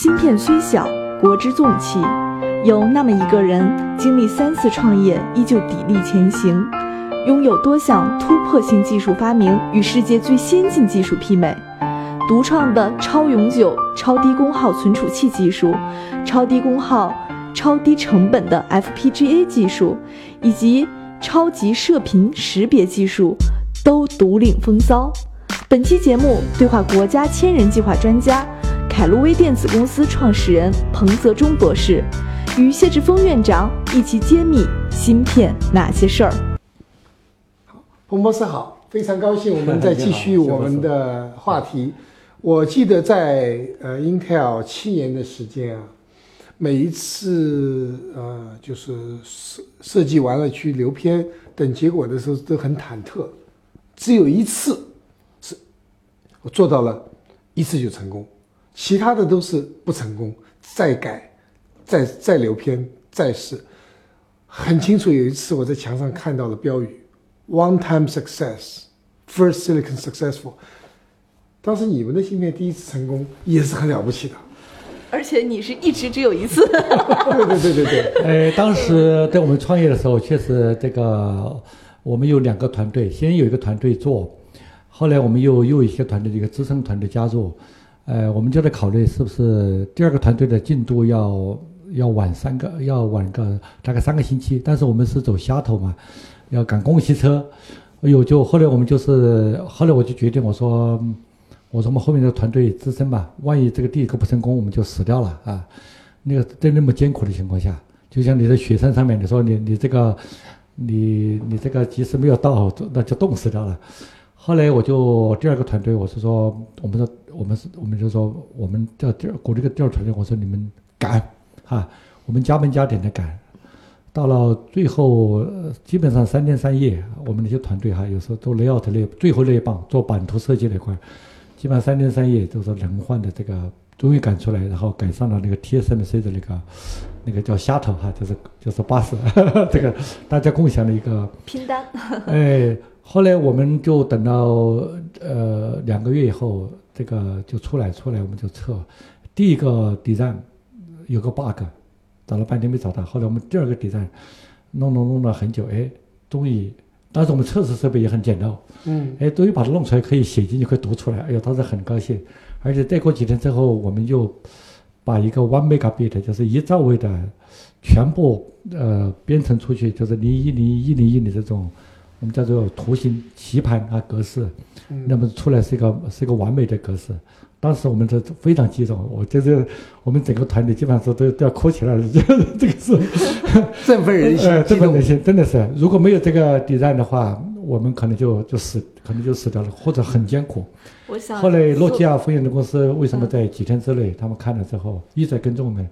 芯片虽小，国之重器。有那么一个人，经历三次创业，依旧砥砺前行，拥有多项突破性技术发明，与世界最先进技术媲美。独创的超永久、超低功耗存储器技术，超低功耗、超低成本的 FPGA 技术，以及超级射频识别技术，都独领风骚。本期节目对话国家千人计划专家、凯路威电子公司创始人彭泽忠博士。与谢志峰院长一起揭秘芯片那些事儿。彭博士好，非常高兴我们再继续我们的话题。我记得在呃 Intel 七年的时间啊，每一次呃就是设设计完了去留片等结果的时候都很忐忑，只有一次是我做到了一次就成功，其他的都是不成功，再改。再再留片再试，很清楚。有一次我在墙上看到了标语：“One time success, first silicon successful。”当时你们的芯片第一次成功也是很了不起的，而且你是一直只有一次。对对对对对。呃，当时在我们创业的时候，确实这个我们有两个团队，先有一个团队做，后来我们又又一些团队的一个资深团队加入，呃，我们就在考虑是不是第二个团队的进度要。要晚三个，要晚个大概三个星期，但是我们是走虾头嘛，要赶公共汽车。哎呦，就后来我们就是，后来我就决定，我说，我说我们后面的团队支撑吧，万一这个第一个不成功，我们就死掉了啊。那个在那么艰苦的情况下，就像你在雪山上面，你说你你这个，你你这个即使没有到，那就冻死掉了。后来我就第二个团队，我是说，我们说我们是，我们就说我们叫第二鼓励个第二团队，我说你们赶。哈，我们加班加点的赶，到了最后，基本上三天三夜，我们那些团队哈，有时候做 layout 那最后那一棒，做版图设计那块，基本上三天三夜都是轮换的，这个终于赶出来，然后赶上了那个 TSMC 的那个那个叫虾头哈，就是就是巴士，这个大家共享的一个拼单。哎，后来我们就等到呃两个月以后，这个就出来出来，我们就测第一个 design。有个 bug，找了半天没找到。后来我们第二个底站，弄弄弄了很久，哎，终于，当时我们测试设备也很简陋，嗯，哎，终于把它弄出来，可以写进去，可以读出来。哎呦，当时很高兴。而且再过几天之后，我们就把一个 one megabit，就是一兆位的，全部呃编程出去，就是零一零一零一的这种，我们叫做图形棋盘啊格式，那么出来是一个是一个完美的格式。当时我们这非常激动，我就是我们整个团队基本上是都都要哭起来了，这 这个是振奋人心，振奋人心，真的是。如果没有这个底站的话，我们可能就就死，可能就死掉了，或者很艰苦。我想后来诺基亚风险的公司为什么在几天之内，他们看了之后一再跟踪我们，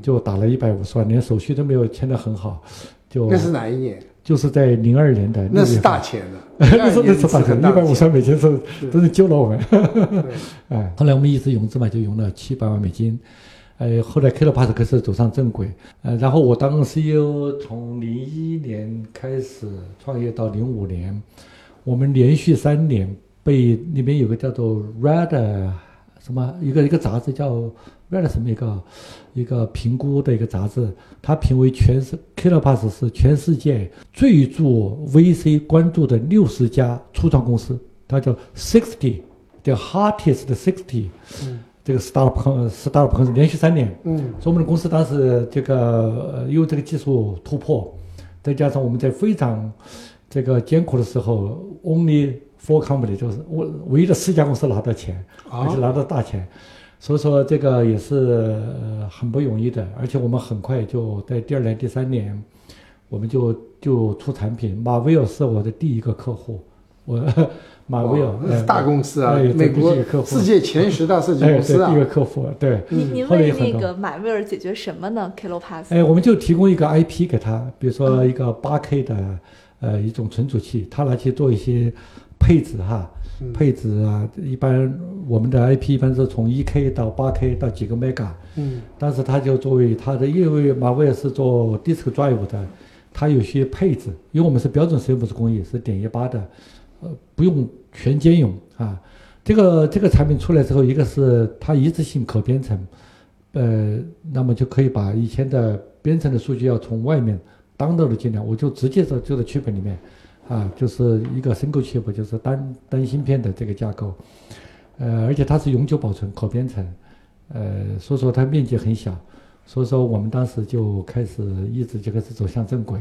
就打了一百五十万，连手续都没有签得很好，就那是哪一年？就是在零二年的，那是大钱了，那是那是大钱，一百五十万美金是真是救了我们。哎，后来我们一直融资嘛，就融了七百万美金。呃，后来 k p a s 开始走上正轨。呃，然后我当 CEO，从零一年开始创业到零五年，我们连续三年被那边有个叫做 Red 什么一个一个杂志叫。为了什么一个一个评估的一个杂志，它评为全世 Kilopass 是全世界最注 VC 关注的六十家初创公司，它叫 Sixty，叫 Hottest Sixty，嗯，这个 Startup Startup 公司连续三年，嗯，所以我们的公司当时这个因为这个技术突破，再加上我们在非常这个艰苦的时候，Only Four Company 就是我唯一的四家公司拿到钱，而且拿到大钱。所以说这个也是很不容易的，而且我们很快就在第二年、第三年，我们就就出产品。马威尔是我的第一个客户，我 马威尔那是大公司啊，美国世界前十大设计公司啊，第一个客户。对，您您为那个马威尔解决什么呢？Kilopass？哎，我们就提供一个 IP 给他，比如说一个八 K 的呃一种存储器，他拿去做一些配置哈。配置啊，一般我们的 IP 一般是从一 K 到八 K 到几个 mega，嗯，但是它就作为它的，因为马威尔是做 disk drive 的，它有些配置，因为我们是标准 CMOS 工艺，是点一八的，呃，不用全兼容啊。这个这个产品出来之后，一个是它一次性可编程，呃，那么就可以把以前的编程的数据要从外面 download 进来，我就直接在就在区本里面，啊，就是一个 single chip，就是单单芯片的这个架构，呃，而且它是永久保存、可编程，呃，所以说它面积很小，所以说我们当时就开始一直就开始走向正轨。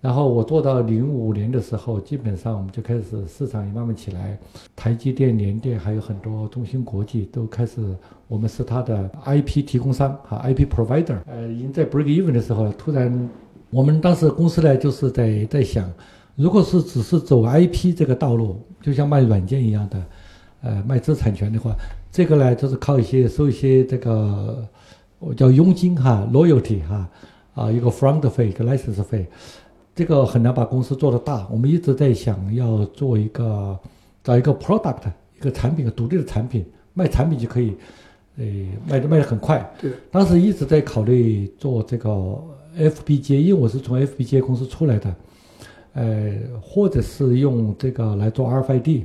然后我做到零五年的时候，基本上我们就开始市场也慢慢起来，台积电、联电还有很多中芯国际都开始，我们是它的 IP 提供商哈，IP provider。呃，已经在 break even 的时候，突然我们当时公司呢就是在在想，如果是只是走 IP 这个道路，就像卖软件一样的，呃，卖知识产权的话，这个呢就是靠一些收一些这个我叫佣金哈，loyalty 哈，啊，一个 front 费，一个 license 费。这个很难把公司做得大，我们一直在想要做一个，找一个 product，一个产品，独立的产品，卖产品就可以，呃，卖的卖的很快。对。当时一直在考虑做这个 FPGA，因为我是从 FPGA 公司出来的，呃，或者是用这个来做 RFID，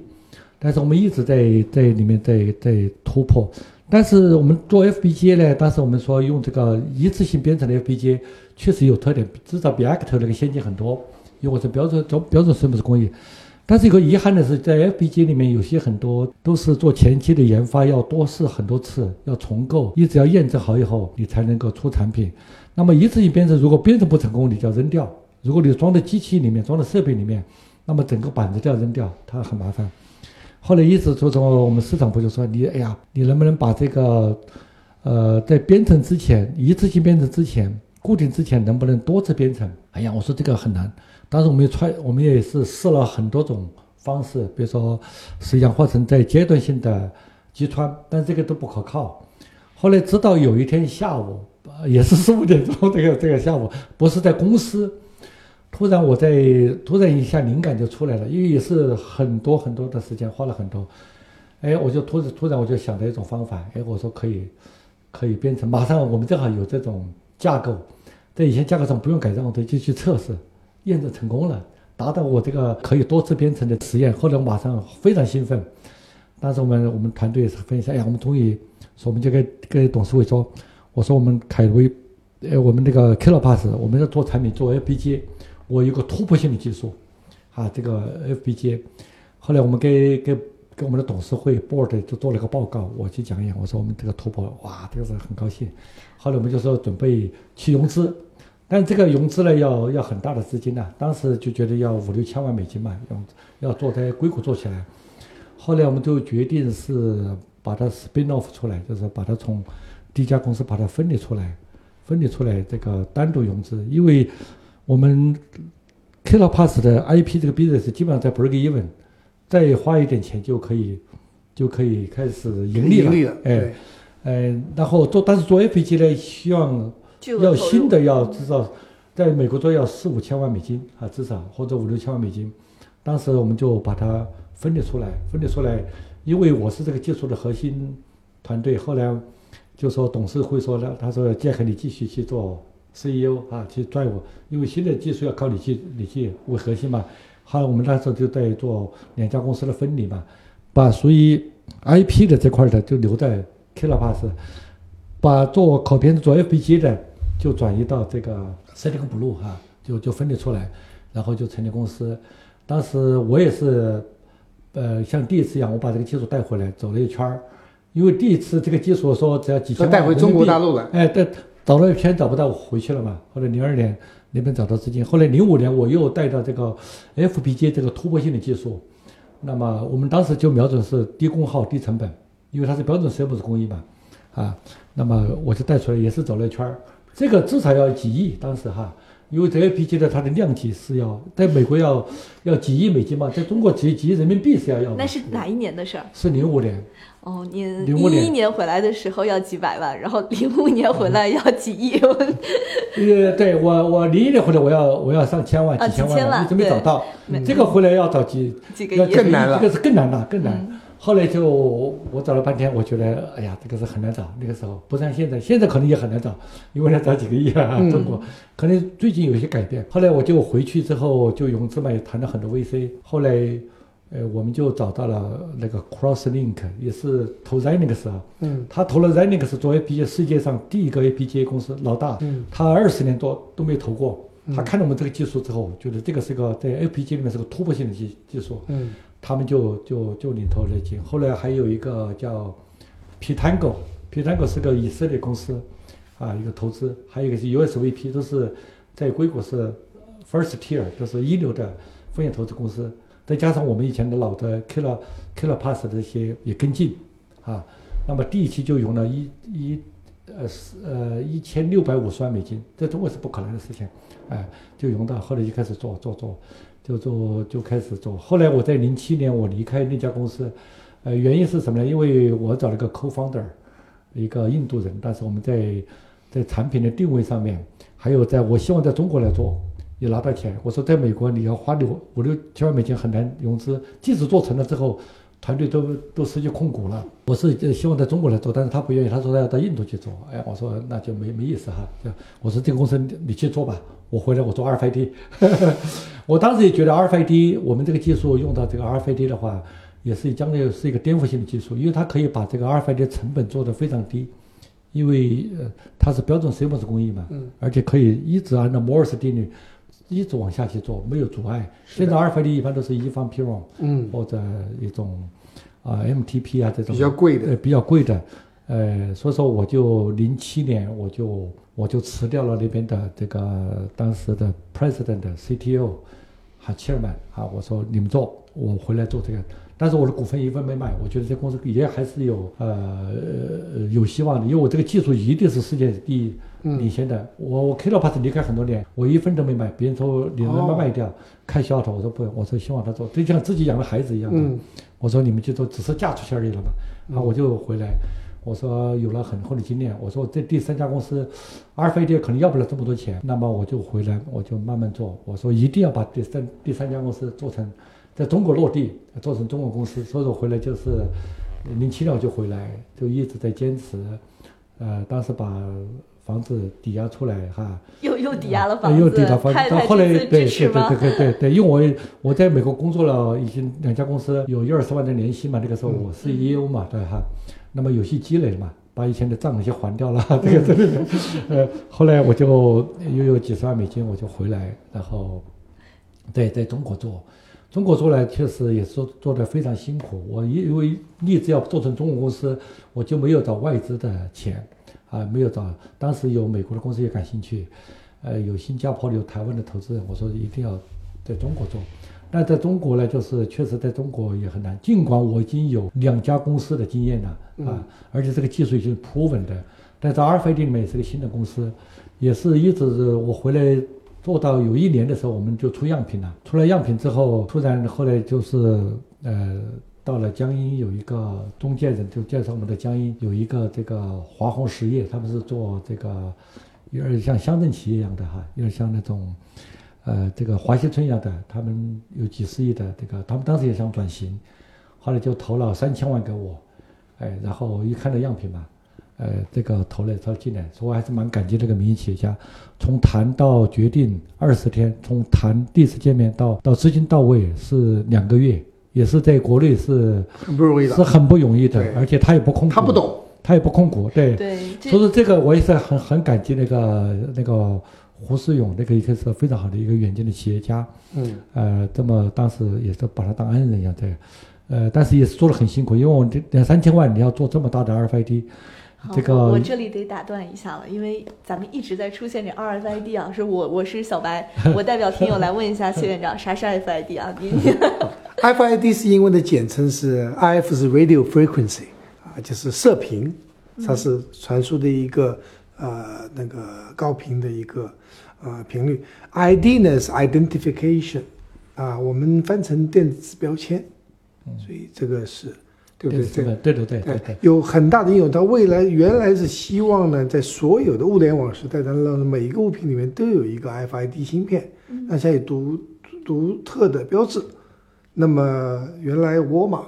但是我们一直在在里面在在突破。但是我们做 FPGA 呢，当时我们说用这个一次性编程的 FPGA。确实有特点，至少比 Actor 那个先进很多，因为我是标准标准生物式工艺。但是一个遗憾的是，在 FPGA 里面有些很多都是做前期的研发，要多试很多次，要重构，一直要验证好以后，你才能够出产品。那么一次性编程，如果编程不成功，你就要扔掉；如果你装在机器里面，装在设备里面，那么整个板子都要扔掉，它很麻烦。后来一直说什么，我们市场部就说：“你哎呀，你能不能把这个，呃，在编程之前，一次性编程之前。”固定之前能不能多次编程？哎呀，我说这个很难。当时我们也揣，我们也是试了很多种方式，比如说是氧化层在阶段性的击穿，但这个都不可靠。后来直到有一天下午，也是四五点钟，这个这个下午，不是在公司，突然我在突然一下灵感就出来了，因为也是很多很多的时间花了很多。哎，我就突突然我就想到一种方法，哎，我说可以可以编程，马上我们正好有这种架构。在以前架构上不用改造，我都就去测试，验证成功了，达到我这个可以多次编程的实验。后来我马上非常兴奋，当时我们我们团队也是分析，哎呀，我们终于说，我们就跟跟董事会说，我说我们凯威，呃，我们那个 Kilopass，我们要做产品做 LPG 我有个突破性的技术，啊，这个 FPGA。后来我们给给给我们的董事会 board 就做了个报告，我去讲演，我说我们这个突破，哇，这个是很高兴。后来我们就说准备去融资。但这个融资呢，要要很大的资金呢。当时就觉得要五六千万美金嘛，要要做在硅谷做起来。后来我们就决定是把它 spin off 出来，就是把它从第一家公司把它分离出来，分离出来这个单独融资。因为我们 k i l o p a s s 的 IP 这个 business 基本上在 break even，再花一点钱就可以就可以开始盈利了。哎，呃，然后做但是做 FPG 呢，希望。要新的要至少，在美国做要四五千万美金啊，至少或者五六千万美金。当时我们就把它分裂出来，分裂出来，因为我是这个技术的核心团队。后来就说董事会说了，他说建恒你继续去做 CEO 啊，去拽我，因为新的技术要靠你去你去为核心嘛。后来我们那时候就在做两家公司的分离嘛，把属于 IP 的这块的就留在 k i l a p a s 把做考编程做 FPGA 的。就转移到这个 Silicon Blue 哈，就就分离出来，然后就成立公司。当时我也是，呃，像第一次一样，我把这个技术带回来走了一圈儿。因为第一次这个技术说只要几千万带回中国大陆了，哎，带找了一圈找不到，我回去了嘛。后来零二年那边找到资金，后来零五年我又带到这个 FPG 这个突破性的技术。那么我们当时就瞄准是低功耗、低成本，因为它是标准 CMOS 工艺嘛，啊，那么我就带出来，也是走了一圈儿。这个至少要几亿，当时哈，因为这个 p g 的它的量级是要在美国要要几亿美金嘛，在中国几几亿人民币是要要。那是哪一年的事儿？是零五年。哦，您一一年回来的时候要几百万，然后零五年回来要几亿。呃，对我我零一年回来我要我要上千万几千万，一直没找到。这个回来要找几几个亿，更难了。这个是更难了，更难。后来就我找了半天，我觉得哎呀，这个是很难找。那个时候不像现在，现在可能也很难找，因为要找几个亿啊。中国可能最近有些改变。后来我就回去之后就融资嘛，也谈了很多 VC。后来呃，我们就找到了那个 CrossLink，也是投 Zenix 啊，嗯他投了 Xilinx 做 FPGA 世界上第一个 FPGA 公司老大，嗯他二十年多都没投过。他嗯看到我们这个技术之后，觉得这个是个在 FPGA 里面是个突破性的技技术，嗯他们就就就领头来进。后来还有一个叫，P Tango，P Tango 是个以色列公司，啊，一个投资，还有一个是 USVP，都是在硅谷是 first tier，就是一流的风险投资公司。再加上我们以前的老的 Killer Killer Pass 这些也跟进，啊，那么第一期就融了一一呃是呃一千六百五十万美金，在中国是不可能的事情，哎，就融到后来就开始做做做，就做就开始做。后来我在零七年我离开那家公司，呃，原因是什么呢？因为我找了个 co-founder，一个印度人，但是我们在在产品的定位上面，还有在我希望在中国来做，也拿到钱。我说在美国你要花六五六千万美金很难融资，即使做成了之后，团队都都失去控股了。我是呃希望在中国来做，但是他不愿意，他说他要到印度去做。哎，我说那就没没意思哈。就我说这个公司你你去做吧，我回来我做 RFID。我当时也觉得 RFID 我们这个技术用到这个 RFID 的话，也是将来是一个颠覆性的技术，因为它可以把这个 RFID 的成本做得非常低，因为呃它是标准 CMOS 工艺嘛，嗯而且可以一直按照摩尔斯定律一直往下去做，没有阻碍。现在二分力一般都是一方 PROM 嗯，或者一种啊、MTP 啊这种比较贵的。呃比较贵的，呃，所以说我就零七年我就我就辞掉了那边的这个当时的 president CTO 哈切尔曼啊，我说你们做，我回来做这个，但是我的股份一分没卖，我觉得这公司也还是有呃呃有希望的，因为我这个技术一定是世界第一嗯领先的。我我 Kilo Pass 离开很多年，我一分都没卖，别人说你能不能卖掉，开销头，我说不用，我说希望他做，就像自己养的孩子一样的。嗯我说你们就做，只是嫁出去而已了嘛。然后，我就回来，我说有了很厚的经验，我说这第三家公司，阿尔法 d 可能要不了这么多钱，那么我就回来，我就慢慢做。我说一定要把第三第三家公司做成，在中国落地，做成中国公司。所以说回来就是零七年我就回来，就一直在坚持。呃，当时把房子抵押出来哈，又又抵押了呃房子，又抵押房子，太太到后来对对？对对对对，因为我我在美国工作了，已经两家公司有一二十万的年薪嘛，那个时候我是 EO 嘛，对哈，那么有些积累了嘛，把以前的账那些还掉了，这个这个，呃，后来我就又有几十万美金，我就回来，然后对在中国做。中国做呢，确实也是做做得非常辛苦。我因为立志要做成中国公司，我就没有找外资的钱，啊，没有找。当时有美国的公司也感兴趣，呃，有新加坡的、有台湾的投资人，我说一定要在中国做。那在中国呢，就是确实在中国也很难。尽管我已经有两家公司的经验了啊，而且这个技术已经 proven 的，但在阿尔法 d 里面也是个新的公司，也是一直我回来做到有一年的时候，我们就出样品了。出了样品之后，突然后来就是呃，到了江阴有一个中介人就介绍我们的江阴有一个这个华宏实业，他们是做这个有点像乡镇企业一样的哈，有点像那种呃这个华西村一样的，他们有几十亿的这个，他们当时也想转型，后来就投了三千万给我，哎，然后一看到样品嘛。呃，这个投了他进来，所以我还是蛮感激这个民营企业家。从谈到决定二十天，从谈第一次见面到到资金到位是两个月，也是在国内是很不容易的。是很不容易的，而且他也不控股，他不，懂，他也不控股，对，对，所以说这个我也是很很感激那个那个胡世勇，那个一个是非常好的一个远见的企业家，嗯。呃，这么当时也是把他当恩人一样对，呃，但是也是做的很辛苦，因为我这两三千万你要做这么大的 RFID，好这个我我这里得打断一下了，因为咱们一直在出现这 RFID 啊，是我我是小白，我代表听友来问一下谢院长，啥是 RFID 啊？你 你 FID 是英文的简称是 IF 是 Radio Frequency 啊，就是射频，它是传输的一个呃那个高频的一个呃频率。ID 呢是 Identification 啊，我们翻成电子标签，所以这个是对不对？对对对对对对，有很大的应用。它未来原来是希望呢，在所有的物联网时代当中，每一个物品里面都有一个 FID 芯片，那它有独独特的标志。那么原来沃尔玛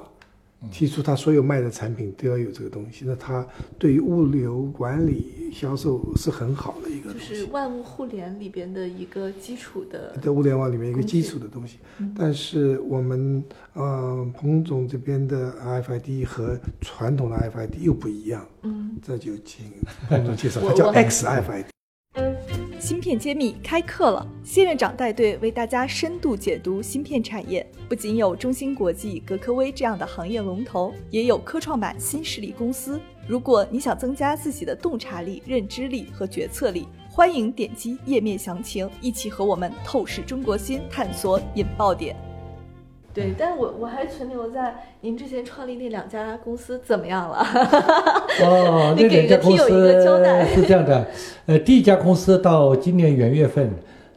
提出他所有卖的产品都要有这个东西，那他对于物流管理、销售是很好的一个东西，就是万物互联里边的一个基础的。在物联网里面一个基础的东西。但是我们呃彭总这边的 RFID 和传统的 RFID 又不一样，嗯，这就请彭总介绍，它叫 XRFID。芯片揭秘开课了，谢院长带队为大家深度解读芯片产业。不仅有中芯国际、格科微这样的行业龙头，也有科创板新势力公司。如果你想增加自己的洞察力、认知力和决策力，欢迎点击页面详情，一起和我们透视中国芯，探索引爆点。对，但我我还存留在您之前创立那两家公司怎么样了？哦，你那给个听友两家公司一个交代是这样的，呃，第一家公司到今年元月份，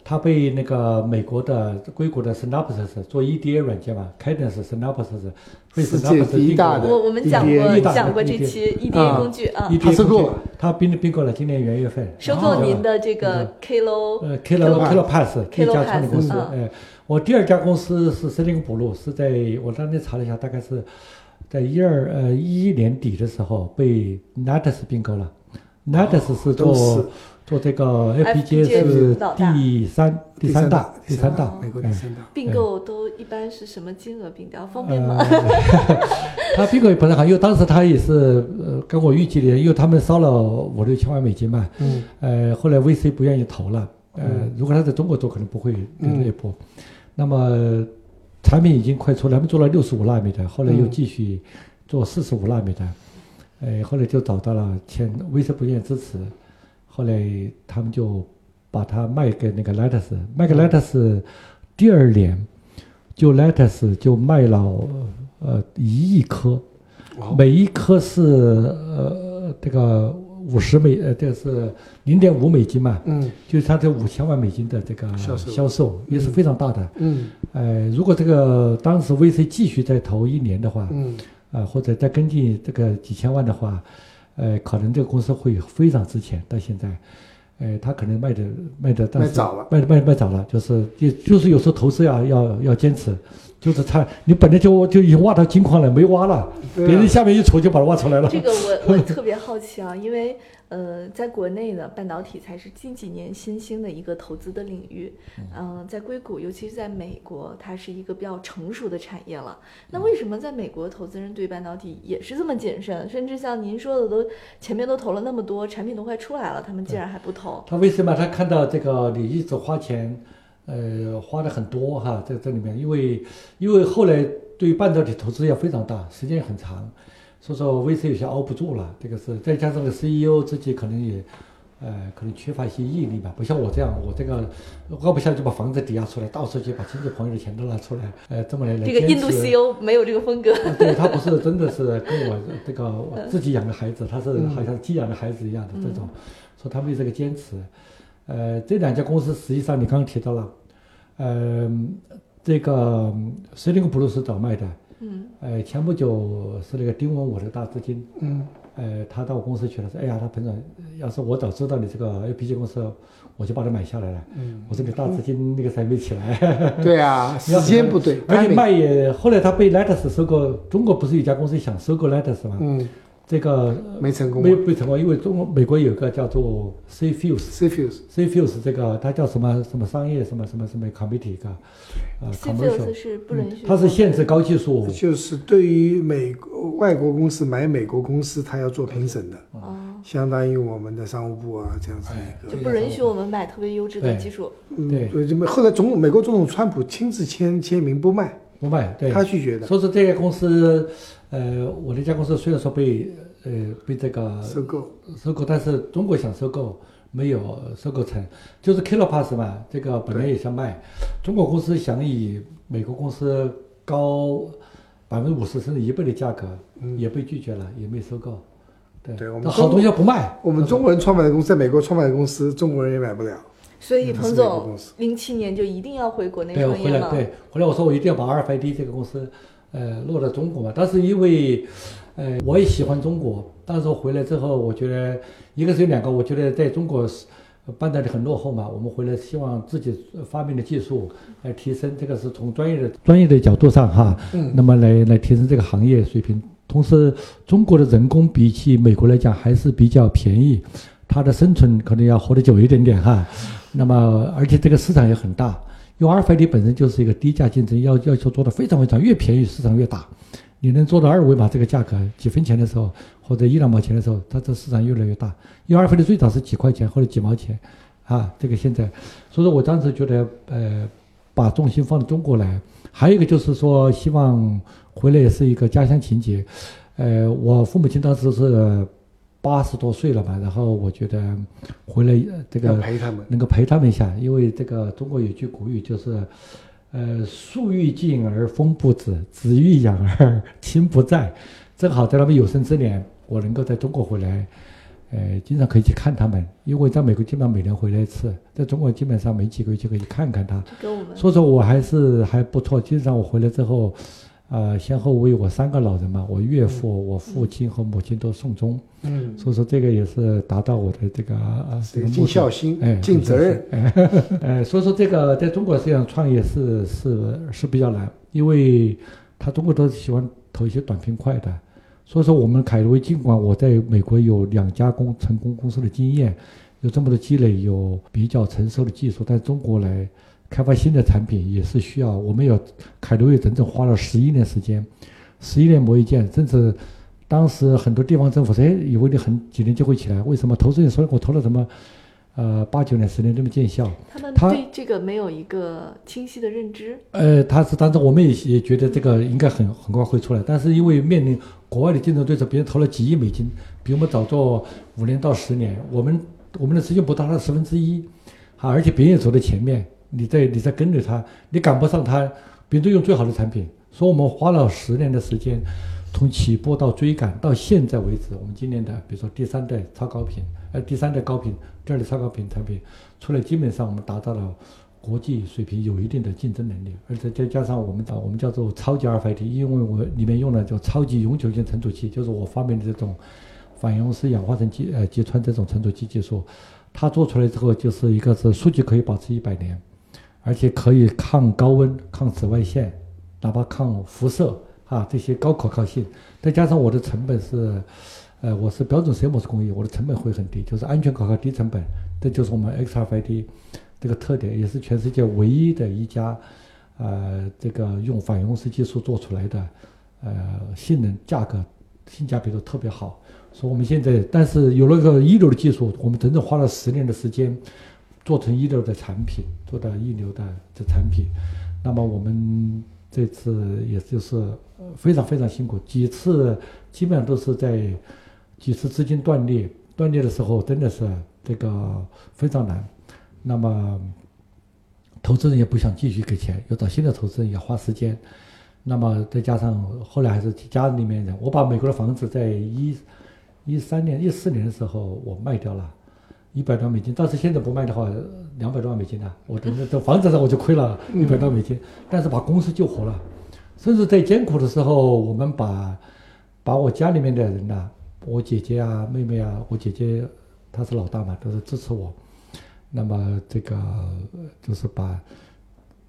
它被那个美国的硅谷的 Synopsys 做 EDA 软件嘛，Cadence Synopsys 被世界 Synopsys 第一大的并购我我们讲过讲过这期 EDA 工具啊，EDA 它收购了工具它并并购了今年元月份，收购您的这个 Kilo 呃 Kilo Kilo Pass 第一 Kilo 家创立公司我第二家公司是森林补录，是在我当天查了一下，大概是在一二呃一一年底的时候被 Natus 并购了。Natus 是做做这个 FPGA FPGA 是第三第三大第三大，美国第哎三大。并购都一般是什么金额并掉？方便吗？呃，他并购也不太好，因为当时他也是呃跟我预计的，因为他们烧了五六千万美金嘛，嗯，呃，后来 VC 不愿意投了，呃，如果他在中国做，可能不会跟这一波。那么产品已经快出来，他们做了六十五纳米的，后来又继续做四十五纳米的，呃，后来就找到了签 VC 不愿意支持，后来他们就把它卖给那个 Lattice，卖给 Lattice，第二年就 Lattice 就卖了呃一亿颗，每一颗是呃这个五十美呃这是零点五美金嘛，嗯。就是它这五千万美金的这个销售。销售也是非常大的。嗯。呃，如果这个当时 VC 继续再投一年的话，嗯，啊、或者再跟进这个几千万的话，呃，可能这个公司会非常值钱。到现在，呃，他可能卖的卖的，但是卖早了。卖卖卖早了，就是也就是有时候投资要要要坚持，就是他你本来就就已经挖到金矿了，没挖了，啊别人下面一锄就把它挖出来了。这个我我 特别好奇啊，因为呃，在国内呢，半导体才是近几年新兴的一个投资的领域。嗯、在硅谷，尤其是在美国，它是一个比较成熟的产业了。那为什么在美国投资人对半导体也是这么谨慎？甚至像您说的都，前面都投了那么多，产品都快出来了，他们竟然还不投？他为什么他看到这个你一直花钱，呃，花的很多哈，在这里面，因为因为后来对半导体投资要非常大，时间也很长，所以说 VC 有些熬不住了，这个是再加上个 CEO 自己可能也。呃，可能缺乏一些毅力吧，不像我这样，我这个熬不下来就把房子抵押出来，到处去把亲戚朋友的钱都拿出来，呃，这么来来这个印度 CEO 没有这个风格。对他不是 真的是跟我这个我自己养的孩子，他是好像寄养的孩子一样的这种，说他没有这个坚持。呃，这两家公司实际上你刚刚提到了，呃，这个森林布鲁是早卖的，嗯，呃，前不久是那个丁文武这个大资金，嗯呃，他到我公司去了，说，哎呀，他彭总，要是我早知道你这个 APG 公司，我就把它买下来了。嗯，我说你大资金那个时候还没起来。对啊，时间不对，而且卖也，后来他被 Lattice 收购，中国不是有一家公司想收购 Lattice 吗？嗯这个没成功。没有被成功，因为中国美国有个叫做 CFuse。，CFuse CFuse 这个它叫什么什么商业什么什么什么 committee 一个，呃 c f i commercial，s 是不允许、它是限制高技术，就是对于美国外国公司买美国公司，它要做评审的，哦，相当于我们的商务部啊这样子一个。就不允许我们买特别优质的技术。嗯，对。对，就后来总美国总统川普亲自签签名不卖，不卖，对，他拒绝的，所以说这家公司，呃，我那家公司虽然说被呃被这个收购。收购，但是中国想收购没有收购成，就是 Kilopass 嘛，这个本来也想卖，中国公司想以美国公司高百分之五十甚至一倍的价格，也被拒绝了，也没收购。对，对我们好东西不卖，我们中国人创办的公司，在美国创办的公司，中国人也买不了。所以彭总零七年就一定要回国内对，创业吗？回来对，回来我说我一定要把 RFID 这个公司，呃，落到中国嘛。但是因为，呃，我也喜欢中国，但是我回来之后，我觉得一个是有两个，我觉得在中国是，办的很落后嘛，我们回来希望自己发明的技术来提升，这个是从专业的专业的角度上哈，嗯那么来来提升这个行业水平。同时，中国的人工比起美国来讲还是比较便宜，它的生存可能要活得久一点点哈。那么，而且这个市场也很大，因为阿尔法本身就是一个低价竞争，要要求做的非常非常越便宜，市场越大。你能做到二维码这个价格几分钱的时候，或者一两毛钱的时候，它这市场越来越大。因为阿尔法狄最早是几块钱或者几毛钱，啊，这个现在，所以说我当时觉得，呃，把重心放到中国来，还有一个就是说，希望回来也是一个家乡情节。呃，我父母亲当时是八十多岁了嘛，然后我觉得回来呃这个陪他们。能够陪他们一下，因为这个中国有句古语就是，呃，树欲静而风不止，子欲养而 亲不在。正好在他们有生之年，我能够在中国回来，呃，经常可以去看他们，因为在美国基本上每年回来一次，在中国基本上每几个月就可以看看他。跟我们所以说我还是还不错。经常我回来之后，呃，先后为我三个老人嘛，我岳父、我父亲和母亲都送终。嗯，所以说这个也是达到我的这个呃这这个尽孝心哎，，尽责任。哎，呃，所以说这个在中国实际上创业是是是比较难，因为他中国都喜欢投一些短平快的。所以说我们凯威尽管我在美国有两家公成功公司的经验，有这么多积累，有比较成熟的技术，但中国来开发新的产品也是需要。我们有凯威整整花了十一年时间，十一年磨一剑，甚至当时很多地方政府说，哎，以为你很几年就会起来，为什么？投资人说我投了什么，呃，八九年、十年都没见效。他们他对这个没有一个清晰的认知。呃，他是当时我们也也觉得这个应该很很快会出来，但是因为面临国外的竞争对手，别人投了几亿美金，比我们早做五年到十年，我们我们的时间不到他的十分之一，啊，而且别人也走在前面，你在你在跟着他，你赶不上他，别人都用最好的产品，所以我们花了十年的时间，从起步到追赶到现在为止，我们今年的比如说第三代超高频，呃，第三代高频，第二代超高频产品出来，基本上我们达到了。国际水平有一定的竞争能力，而且再加上我们的，我们叫做超级 RFID，因为我里面用了叫超级永久性存储器，就是我发明的这种反应式氧化层基呃击穿这种存储器技术，它做出来之后，就是一个是数据可以保持一百年，而且可以抗高温、抗紫外线，哪怕抗辐射啊这些高可靠性，再加上我的成本是，呃，我是标准 CMOS 工艺，我的成本会很低，就是安全可靠、低成本，这就是我们 XRFID。这个特点也是全世界唯一的一家，呃，这个用反应式技术做出来的，呃，性能、价格、性价比都特别好。所以我们现在，但是有了个一流的技术，我们整整花了十年的时间，做成一流的产品，做到一流的这产品。那么我们这次也就是非常非常辛苦，几次基本上都是在几次资金断裂，断裂的时候真的是这个非常难。那么，投资人也不想继续给钱，要找新的投资人，也花时间。那么再加上后来还是家里面人，我把美国的房子在一一三年、一四年的时候我卖掉了，一百多万美金。但是现在不卖的话，两百多万美金呢，我等这这房子上我就亏了一百多万美金。但是把公司救活了，甚至在艰苦的时候，我们把把我家里面的人呐、我姐姐啊、妹妹啊，我姐姐她是老大嘛，都是支持我。那么这个呃就是把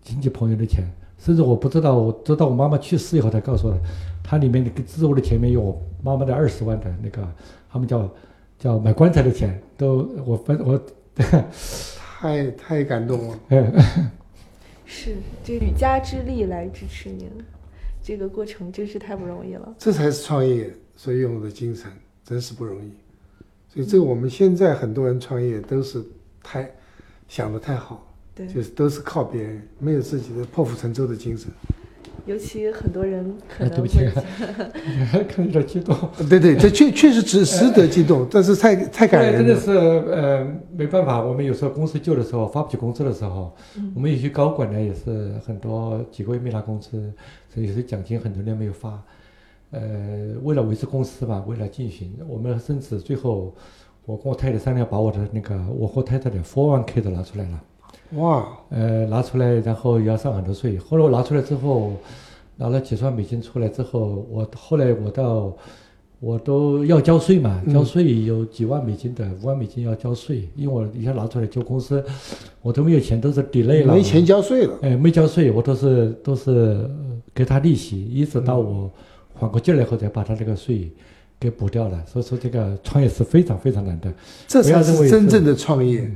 亲戚朋友的钱，甚至我不知道，我直到我妈妈去世以后才告诉我的，它里面的个支我的前面有我妈妈的二十万的那个，他们叫叫买棺材的钱，都我分我，太太感动了。是，这举家之力来支持您，这个过程真是太不容易了。这才是创业所用的精神，真是不容易。所以这个我们现在很多人创业都是太想的太好，对，就是都是靠别人，没有自己的破釜沉舟的精神。尤其很多人可哎能对不起会，看有点激动。对对，这确确实值值得激动，但是太太感，人了。真的是呃没办法，我们有时候公司旧的时候发不起工资的时候，嗯我们有些高管呢也是很多几个月没拿工资，所以有些奖金很多年没有发。呃，为了维持公司吧，为了进行，我们甚至最后我跟我太太商量，把我的那个我和太太的 401k 都拿出来了。哇，呃，拿出来，然后也要上很多税。后来我拿出来之后，拿了几十万美金出来之后，我后来我到我都要交税嘛，交税有几万美金的，五万美金要交税，因为我一下拿出来就公司，我都没有钱，都是 delay 了，没钱交税了。哎，没交税，我都是都是给他利息，一直到我缓过劲来后才把他这个税给补掉了。所以说这个创业是非常非常难的，这才是真正的创业。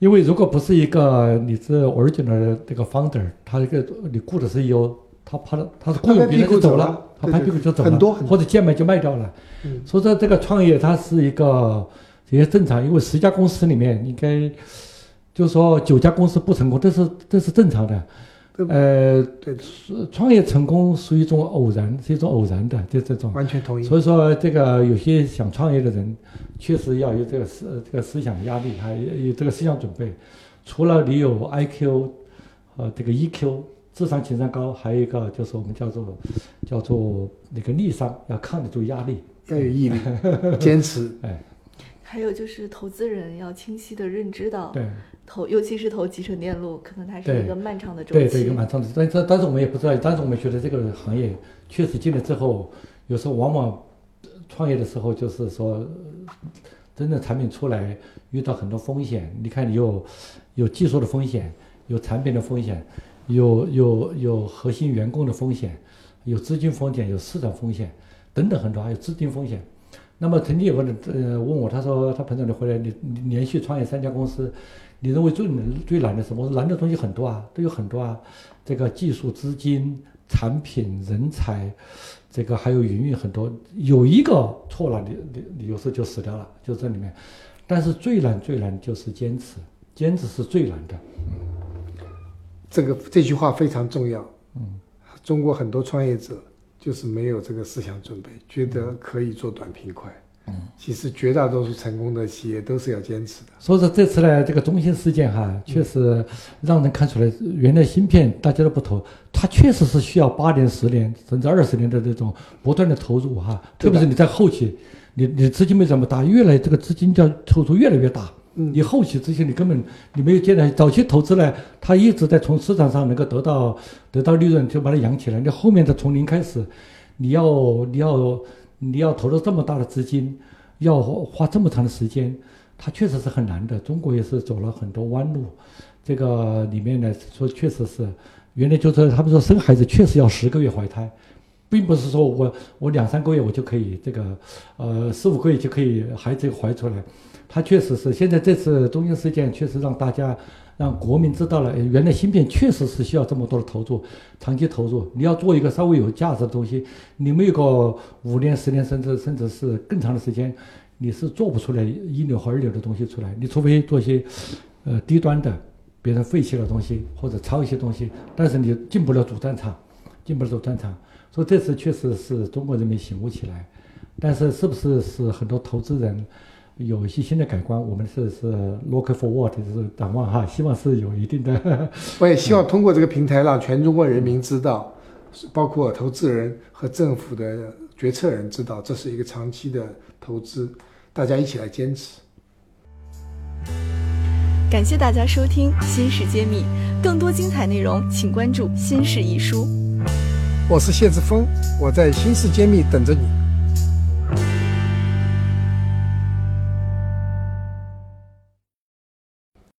因为如果不是一个你是 original 的这个 founder，他这个你雇的是有，他怕他是雇佣别人就走了，他拍屁股就走了，很多很多或者贱卖就卖掉了。嗯所以说这个创业它是一个也正常，因为十家公司里面应该就是说九家公司不成功，这是这是正常的。对呃，对创业成功属于一种偶然，是一种偶然的，就这种。完全同意。所以说，这个有些想创业的人，确实要有这个思这个思想压力，还有有这个思想准备。除了你有 IQ 呃这个 EQ 智商情商高，还有一个就是我们叫做叫做那个逆商，要抗得住压力。要有毅力，坚持。哎，还有就是投资人要清晰的认知到，对投尤其是投集成电路，可能它是一个漫长的周对，期。对对，一个漫长的。但但但是我们也不知道，但是我们觉得这个行业确实进来之后，有时候往往呃创业的时候就是说，呃真正产品出来遇到很多风险。你看，你有有技术的风险，有产品的风险，有有有核心员工的风险，有资金风险，有市场风险等等很多，还有资金风险。那么曾经有个人呃问我，他说他彭总你回来，你你连续创业三家公司，你认为最难最难的是什么？我说难的东西很多啊，都有很多啊，这个技术、资金、产品、人才，这个还有营运很多，有一个错了，你你你有时候就死掉了，就这里面。但是最难最难就是坚持，坚持是最难的。嗯这个这句话非常重要。嗯，中国很多创业者就是没有这个思想准备，觉得可以做短平快。嗯，其实绝大多数成功的企业都是要坚持的。所以说这次呢，这个中芯事件哈，确实让人看出来，原来芯片大家都不投，它确实是需要八年、十年甚至二十年的这种不断的投入哈，特别是你在后期，你你资金没这么大，越来这个资金叫投入越来越大。嗯你后期这些你根本你没有见到，早期投资呢，它一直在从市场上能够得到得到利润，就把它养起来。你后面的从零开始，你要你要你要投入这么大的资金，要花这么长的时间，它确实是很难的。中国也是走了很多弯路，这个里面呢说确实是，原来就是他们说生孩子确实要十个月怀胎。并不是说我我两三个月我就可以这个，呃四五个月就可以孩子怀出来，它确实是现在这次中兴事件确实让大家让国民知道了，原来芯片确实是需要这么多的投入，长期投入。你要做一个稍微有价值的东西，你没有个五年、十年，甚至甚至是更长的时间，你是做不出来一流和二流的东西出来。你除非做一些呃低端的别人废弃的东西或者抄一些东西，但是你进不了主战场，进不了主战场。所以这次确实是中国人民醒悟起来，但是是不是是很多投资人有一些新的改观？我们是是 look forward，就是展望哈，希望是有一定的。我也希望通过这个平台，让 全中国人民知道，包括投资人和政府的决策人知道，这是一个长期的投资，大家一起来坚持。感谢大家收听《新事揭秘》，更多精彩内容请关注《新事一书》。我是谢志峰，我在新事揭秘等着你。